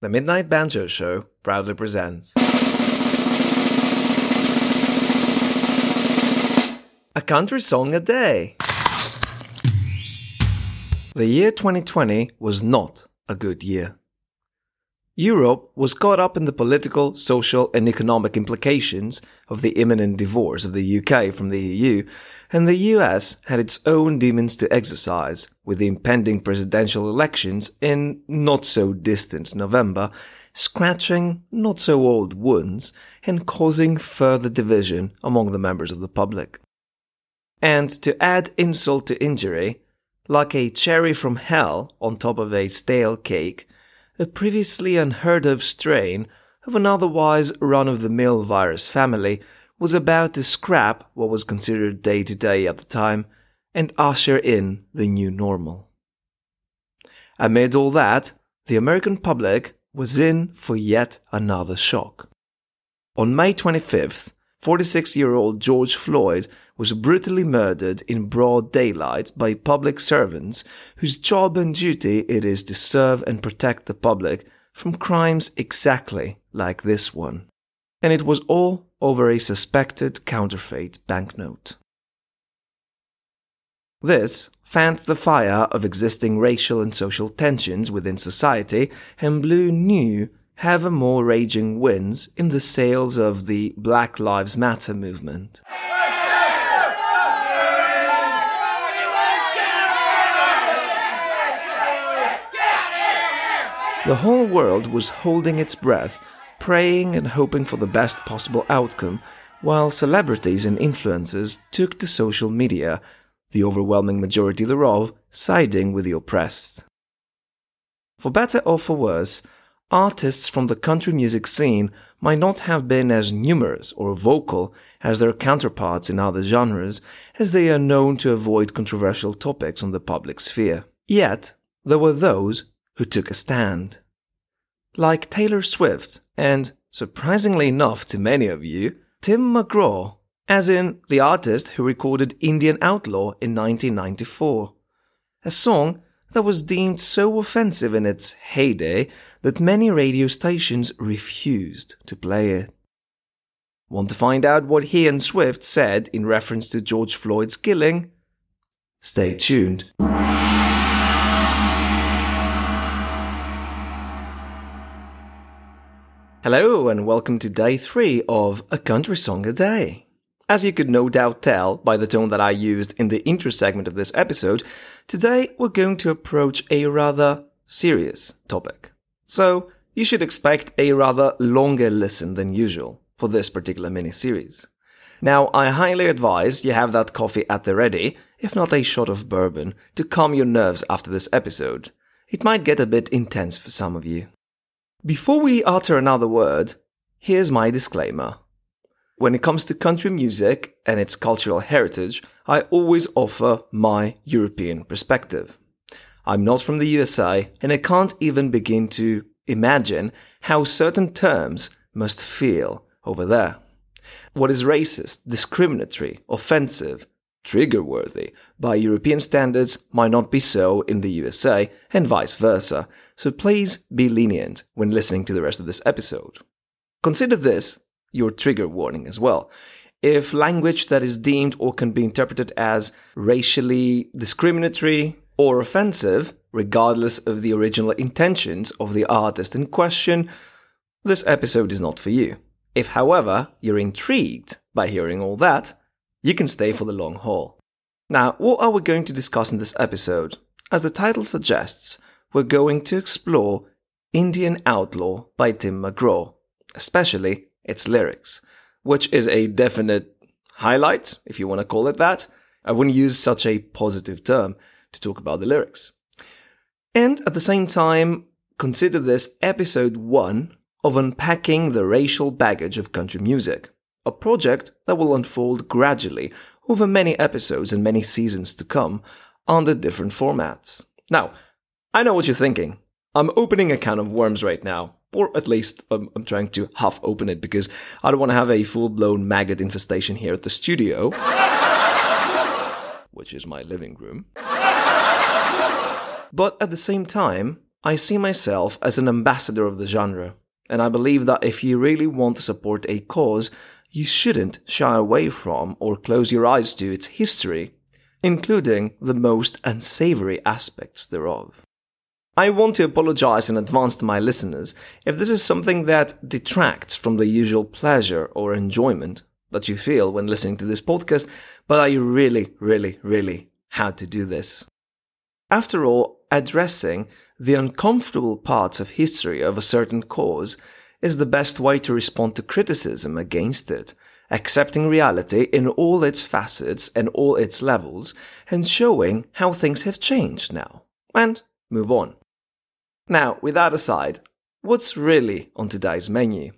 the Midnight Banjo Show proudly presents. A country song a day. The year 2020 was not a good year. Europe was caught up in the political, social, and economic implications of the imminent divorce of the UK from the EU, and the US had its own demons to exercise, with the impending presidential elections in not so distant November, scratching not so old wounds and causing further division among the members of the public. And to add insult to injury, like a cherry from hell on top of a stale cake, a previously unheard of strain of an otherwise run of the mill virus family was about to scrap what was considered day to day at the time and usher in the new normal. Amid all that, the American public was in for yet another shock. On May 25th, 46 year old George Floyd was brutally murdered in broad daylight by public servants whose job and duty it is to serve and protect the public from crimes exactly like this one. And it was all over a suspected counterfeit banknote. This fanned the fire of existing racial and social tensions within society and blew new have a more raging winds in the sails of the Black Lives Matter movement. The whole world was holding its breath, praying and hoping for the best possible outcome, while celebrities and influencers took to social media, the overwhelming majority thereof siding with the oppressed. For better or for worse, artists from the country music scene might not have been as numerous or vocal as their counterparts in other genres, as they are known to avoid controversial topics on the public sphere. Yet, there were those who took a stand. Like Taylor Swift, and surprisingly enough to many of you, Tim McGraw, as in the artist who recorded Indian Outlaw in 1994. A song that was deemed so offensive in its heyday that many radio stations refused to play it. Want to find out what he and Swift said in reference to George Floyd's killing? Stay tuned. Hello, and welcome to day three of A Country Song a Day. As you could no doubt tell by the tone that I used in the intro segment of this episode, today we're going to approach a rather serious topic. So, you should expect a rather longer listen than usual for this particular mini series. Now, I highly advise you have that coffee at the ready, if not a shot of bourbon, to calm your nerves after this episode. It might get a bit intense for some of you. Before we utter another word, here's my disclaimer. When it comes to country music and its cultural heritage, I always offer my European perspective. I'm not from the USA and I can't even begin to imagine how certain terms must feel over there. What is racist, discriminatory, offensive, trigger worthy by European standards might not be so in the USA and vice versa. So please be lenient when listening to the rest of this episode. Consider this your trigger warning as well. If language that is deemed or can be interpreted as racially discriminatory or offensive, regardless of the original intentions of the artist in question, this episode is not for you. If, however, you're intrigued by hearing all that, you can stay for the long haul. Now, what are we going to discuss in this episode? As the title suggests, we're going to explore Indian Outlaw by Tim McGraw, especially its lyrics, which is a definite highlight, if you want to call it that. I wouldn't use such a positive term to talk about the lyrics. And at the same time, consider this episode one of unpacking the racial baggage of country music, a project that will unfold gradually over many episodes and many seasons to come under different formats. Now, I know what you're thinking. I'm opening a can of worms right now, or at least um, I'm trying to half open it because I don't want to have a full blown maggot infestation here at the studio, which is my living room. But at the same time, I see myself as an ambassador of the genre, and I believe that if you really want to support a cause, you shouldn't shy away from or close your eyes to its history, including the most unsavory aspects thereof. I want to apologize in advance to my listeners if this is something that detracts from the usual pleasure or enjoyment that you feel when listening to this podcast, but I really, really, really had to do this. After all, addressing the uncomfortable parts of history of a certain cause is the best way to respond to criticism against it, accepting reality in all its facets and all its levels, and showing how things have changed now, and move on. Now, with that aside, what's really on today's menu?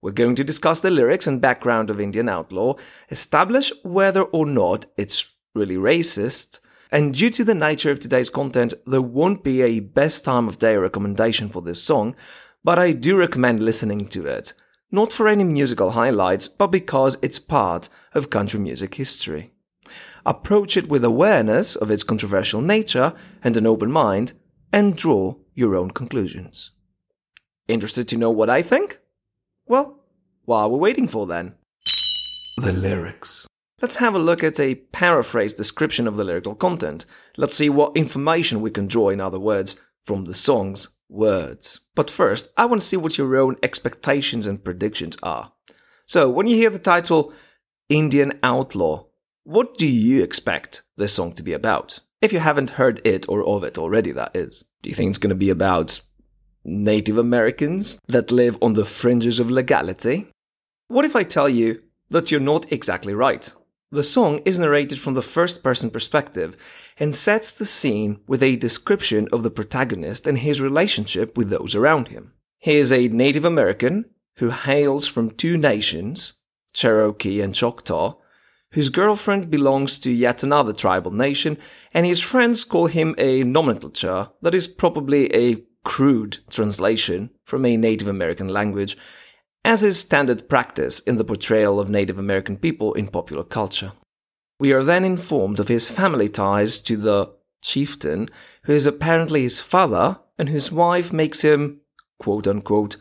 We're going to discuss the lyrics and background of Indian Outlaw, establish whether or not it's really racist, and due to the nature of today's content, there won't be a best time of day recommendation for this song, but I do recommend listening to it. Not for any musical highlights, but because it's part of country music history. Approach it with awareness of its controversial nature and an open mind, and draw your own conclusions. Interested to know what I think? Well, what are we waiting for then? The lyrics. Let's have a look at a paraphrased description of the lyrical content. Let's see what information we can draw, in other words, from the song's words. But first, I want to see what your own expectations and predictions are. So, when you hear the title Indian Outlaw, what do you expect this song to be about? If you haven't heard it or of it already, that is. Do you think it's going to be about Native Americans that live on the fringes of legality? What if I tell you that you're not exactly right? The song is narrated from the first person perspective and sets the scene with a description of the protagonist and his relationship with those around him. He is a Native American who hails from two nations, Cherokee and Choctaw, whose girlfriend belongs to yet another tribal nation, and his friends call him a nomenclature that is probably a crude translation from a Native American language as is standard practice in the portrayal of Native American people in popular culture. We are then informed of his family ties to the chieftain, who is apparently his father and whose wife makes him, quote unquote,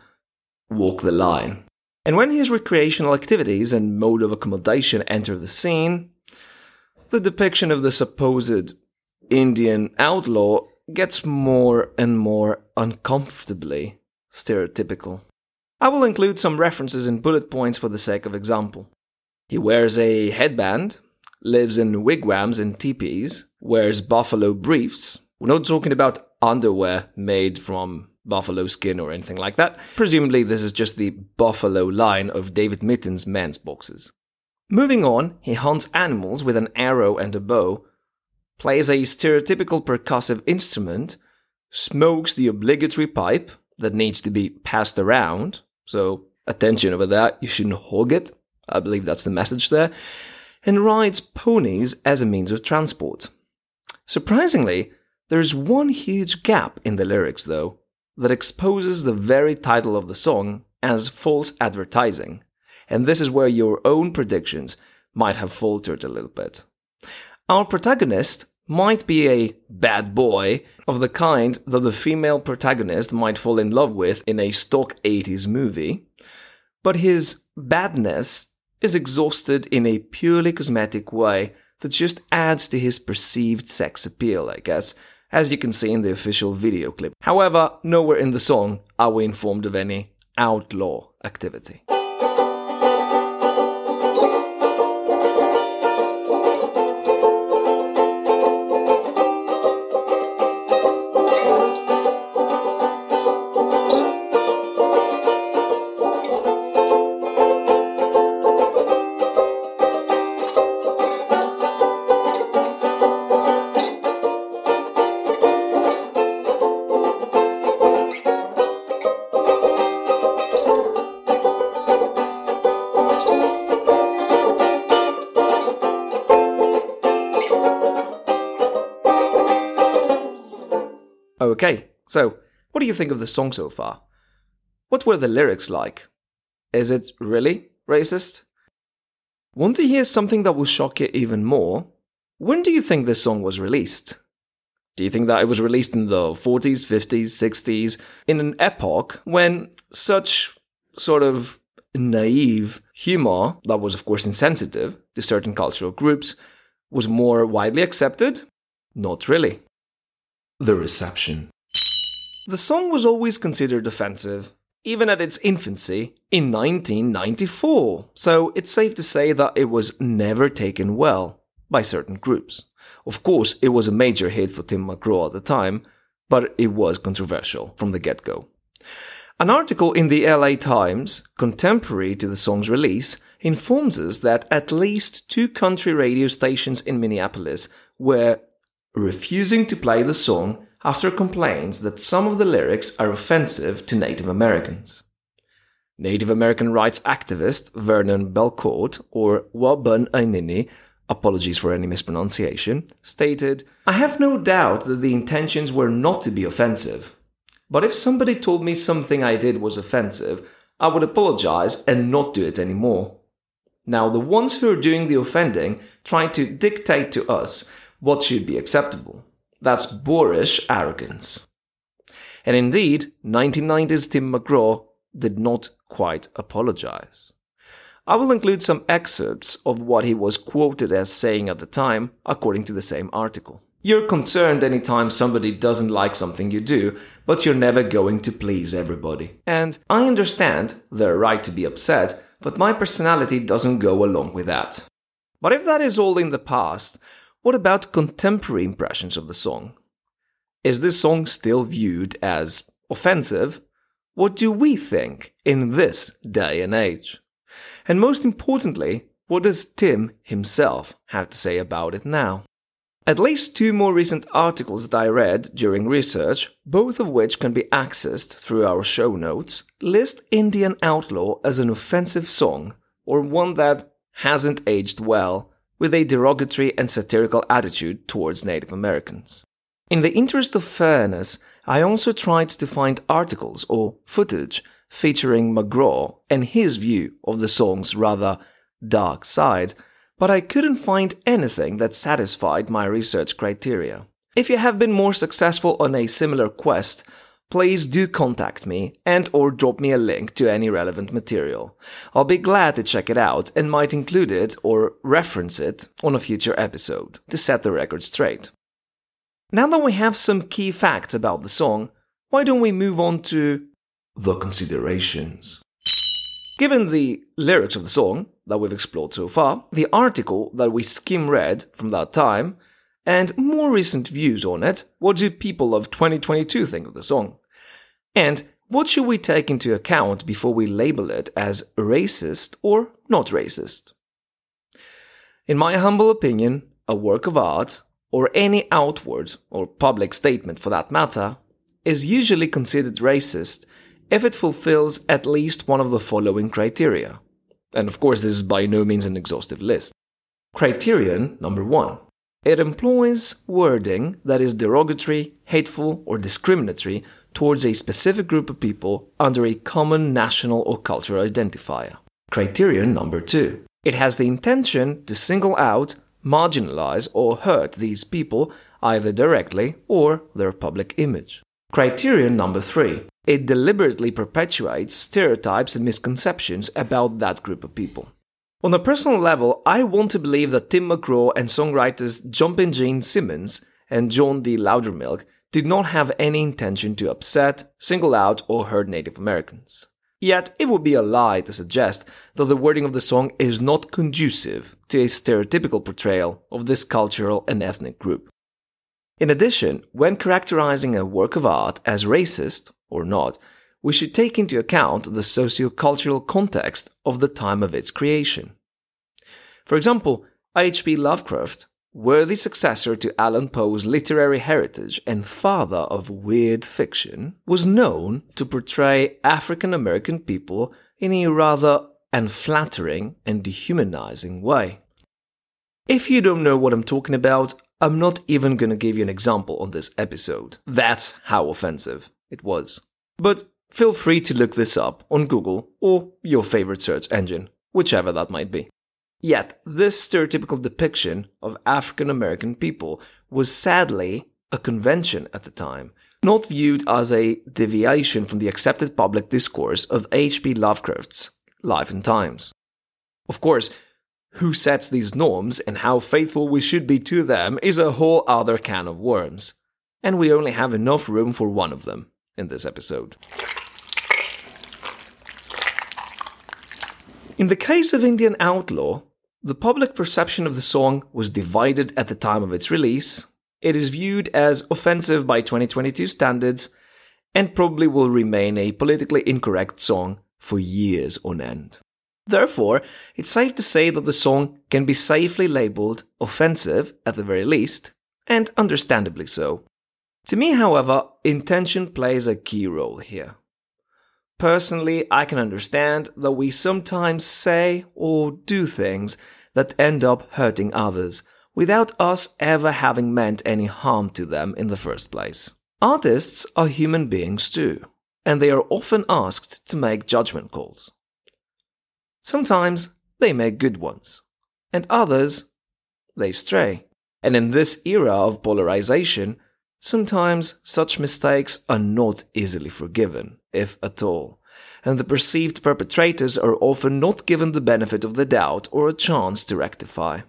walk the line. And when his recreational activities and mode of accommodation enter the scene, the depiction of the supposed Indian outlaw gets more and more uncomfortably stereotypical. I will include some references in bullet points for the sake of example. He wears a headband, lives in wigwams and teepees, wears buffalo briefs. We're not talking about underwear made from buffalo skin or anything like that. Presumably, this is just the buffalo line of David Bitton's men's boxes. Moving on, he hunts animals with an arrow and a bow, plays a stereotypical percussive instrument, smokes the obligatory pipe that needs to be passed around, so attention over that, you shouldn't hog it. I believe that's the message there. And rides ponies as a means of transport. Surprisingly, there is one huge gap in the lyrics, though, that exposes the very title of the song as false advertising. And this is where your own predictions might have faltered a little bit. Our protagonist might be a bad boy of the kind that the female protagonist might fall in love with in a stock 80s movie, but his badness is exhausted in a purely cosmetic way that just adds to his perceived sex appeal, I guess, as you can see in the official video clip. However, nowhere in the song are we informed of any outlaw activity. So what do you think of the song so far? What were the lyrics like? Is it really racist? Want to hear something that will shock you even more? When do you think this song was released? Do you think that it was released in the 40s, 50s, 60s, in an epoch when such sort of naive humor, that was of course insensitive to certain cultural groups, was more widely accepted? Not really. The reception. The song was always considered offensive, even at its infancy in 1994, so it's safe to say that it was never taken well by certain groups. Of course, it was a major hit for Tim McGraw at the time, but it was controversial from the get go. An article in the LA Times, contemporary to the song's release, informs us that at least two country radio stations in Minneapolis were refusing to play the song after complaints that some of the lyrics are offensive to Native Americans. Native American rights activist Vernon Bellecourt, or Wabun Ainini, apologies for any mispronunciation, stated, I have no doubt that the intentions were not to be offensive. But if somebody told me something I did was offensive, I would apologize and not do it anymore. Now, the ones who are doing the offending try to dictate to us what should be acceptable. That's boorish arrogance. And indeed, 1990s Tim McGraw did not quite apologize. I will include some excerpts of what he was quoted as saying at the time, according to the same article. You're concerned anytime somebody doesn't like something you do, but you're never going to please everybody. And I understand their right to be upset, but my personality doesn't go along with that. But if that is all in the past, what about contemporary impressions of the song? Is this song still viewed as offensive? What do we think in this day and age? And most importantly, what does Tim himself have to say about it now? At least two more recent articles that I read during research, both of which can be accessed through our show notes, list Indian Outlaw as an offensive song, or one that hasn't aged well, with a derogatory and satirical attitude towards Native Americans. In the interest of fairness, I also tried to find articles or footage featuring McGraw and his view of the song's rather dark side, but I couldn't find anything that satisfied my research criteria. If you have been more successful on a similar quest, please do contact me and or drop me a link to any relevant material. I'll be glad to check it out and might include it or reference it on a future episode to set the record straight. Now that we have some key facts about the song, why don't we move on to the considerations. Given the lyrics of the song that we've explored so far, the article that we skim read from that time, and more recent views on it, what do people of 2022 think of the song? And what should we take into account before we label it as racist or not racist? In my humble opinion, a work of art, or any outward or public statement for that matter, is usually considered racist if it fulfills at least one of the following criteria. And of course, this is by no means an exhaustive list. Criterion number one it employs wording that is derogatory, hateful, or discriminatory towards a specific group of people under a common national or cultural identifier. Criterion number two it has the intention to single out, marginalize, or hurt these people either directly or their public image. Criterion number three it deliberately perpetuates stereotypes and misconceptions about that group of people. On a personal level, I want to believe that Tim McGraw and songwriters Jumpin' Gene Simmons and John D. Loudermilk did not have any intention to upset, single out, or hurt Native Americans. Yet, it would be a lie to suggest that the wording of the song is not conducive to a stereotypical portrayal of this cultural and ethnic group. In addition, when characterizing a work of art as racist or not, we should take into account the socio-cultural context of the time of its creation. For example, H.P. Lovecraft, worthy successor to Allan Poe's literary heritage and father of weird fiction, was known to portray African American people in a rather unflattering and dehumanizing way. If you don't know what I'm talking about, I'm not even gonna give you an example on this episode. That's how offensive it was. But feel free to look this up on Google or your favorite search engine, whichever that might be. Yet, this stereotypical depiction of African American people was sadly a convention at the time, not viewed as a deviation from the accepted public discourse of H.P. Lovecraft's Life and Times. Of course, who sets these norms and how faithful we should be to them is a whole other can of worms. And we only have enough room for one of them in this episode. In the case of Indian Outlaw, the public perception of the song was divided at the time of its release. It is viewed as offensive by 2022 standards and probably will remain a politically incorrect song for years on end. Therefore, it's safe to say that the song can be safely labeled offensive at the very least, and understandably so. To me, however, intention plays a key role here. Personally, I can understand that we sometimes say or do things that end up hurting others without us ever having meant any harm to them in the first place. Artists are human beings too, and they are often asked to make judgment calls. Sometimes they make good ones, and others they stray. And in this era of polarization, sometimes such mistakes are not easily forgiven, if at all, and the perceived perpetrators are often not given the benefit of the doubt or a chance to rectify.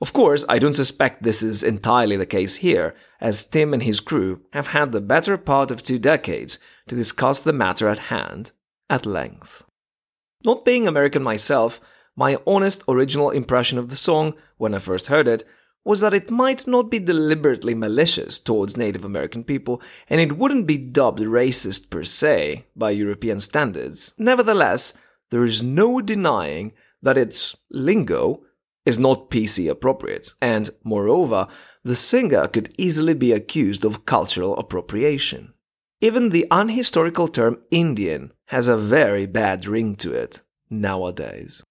Of course, I don't suspect this is entirely the case here, as Tim and his crew have had the better part of two decades to discuss the matter at hand at length. Not being American myself, my honest original impression of the song, when I first heard it, was that it might not be deliberately malicious towards Native American people, and it wouldn't be dubbed racist per se by European standards. Nevertheless, there is no denying that its lingo is not PC appropriate, and moreover, the singer could easily be accused of cultural appropriation. Even the unhistorical term Indian has a very bad ring to it nowadays.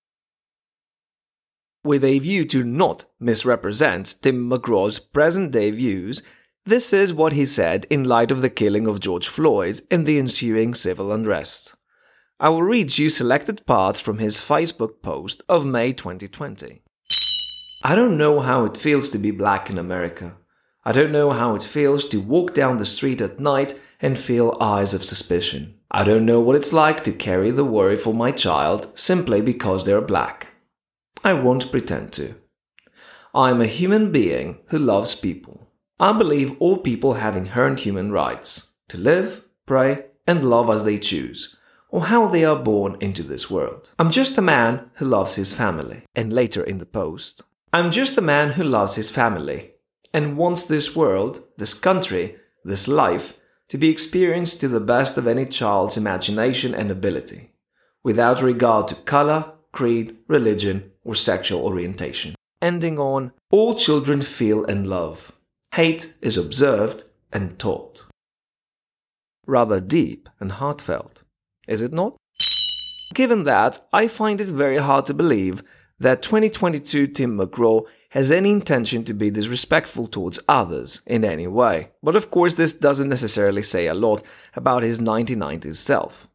With a view to not misrepresent Tim McGraw's present day views, this is what he said in light of the killing of George Floyd and the ensuing civil unrest. I will read you selected parts from his Facebook post of May 2020. I don't know how it feels to be black in America. I don't know how it feels to walk down the street at night and feel eyes of suspicion. I don't know what it's like to carry the worry for my child simply because they're black. I won't pretend to. I am a human being who loves people. I believe all people have inherent human rights to live, pray, and love as they choose, or how they are born into this world. I'm just a man who loves his family. And later in the post, I'm just a man who loves his family and wants this world, this country, this life to be experienced to the best of any child's imagination and ability, without regard to color, creed, religion, or sexual orientation. Ending on, all children feel and love. Hate is observed and taught. Rather deep and heartfelt, is it not? Given that, I find it very hard to believe that 2022 Tim McGraw has any intention to be disrespectful towards others in any way. But of course, this doesn't necessarily say a lot about his 1990s self.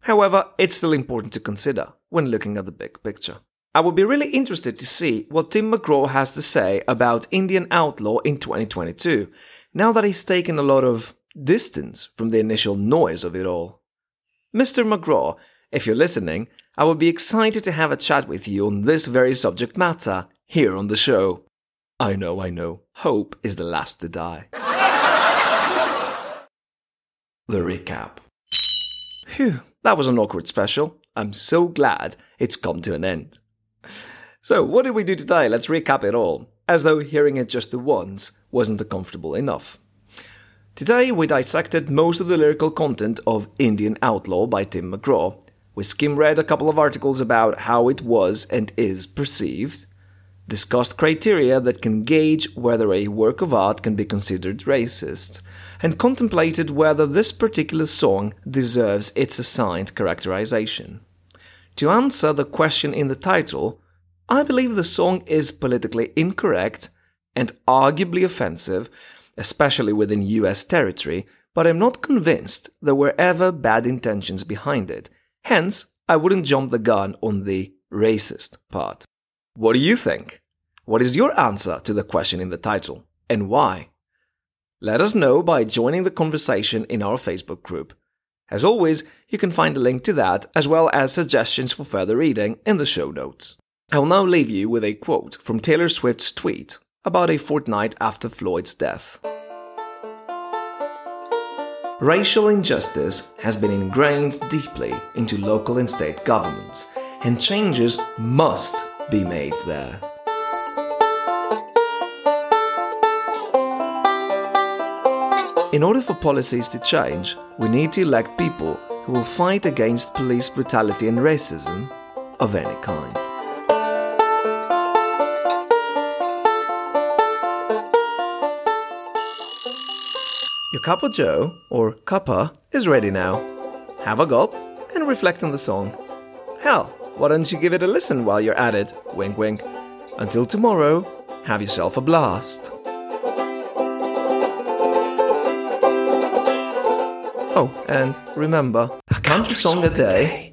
However, it's still important to consider when looking at the big picture. I would be really interested to see what Tim McGraw has to say about Indian Outlaw in 2022, now that he's taken a lot of distance from the initial noise of it all. Mr. McGraw, if you're listening, I would be excited to have a chat with you on this very subject matter here on the show. I know, I know. Hope is the last to die. the recap. Phew, that was an awkward special. I'm so glad it's come to an end. So, what did we do today? Let's recap it all, as though hearing it just the once wasn't comfortable enough. Today, we dissected most of the lyrical content of Indian Outlaw by Tim McGraw. We skim read a couple of articles about how it was and is perceived, discussed criteria that can gauge whether a work of art can be considered racist, and contemplated whether this particular song deserves its assigned characterization. To answer the question in the title, I believe the song is politically incorrect and arguably offensive, especially within US territory, but I'm not convinced there were ever bad intentions behind it. Hence, I wouldn't jump the gun on the racist part. What do you think? What is your answer to the question in the title, and why? Let us know by joining the conversation in our Facebook group. As always, you can find a link to that as well as suggestions for further reading in the show notes. I will now leave you with a quote from Taylor Swift's tweet about a fortnight after Floyd's death. Racial injustice has been ingrained deeply into local and state governments, and changes must be made there. In order for policies to change, we need to elect people who will fight against police brutality and racism of any kind. Your cup of joe, or cuppa, is ready now. Have a gulp and reflect on the song. Hell, why don't you give it a listen while you're at it? Wink wink. Until tomorrow, have yourself a blast. Oh, and remember, a country song a day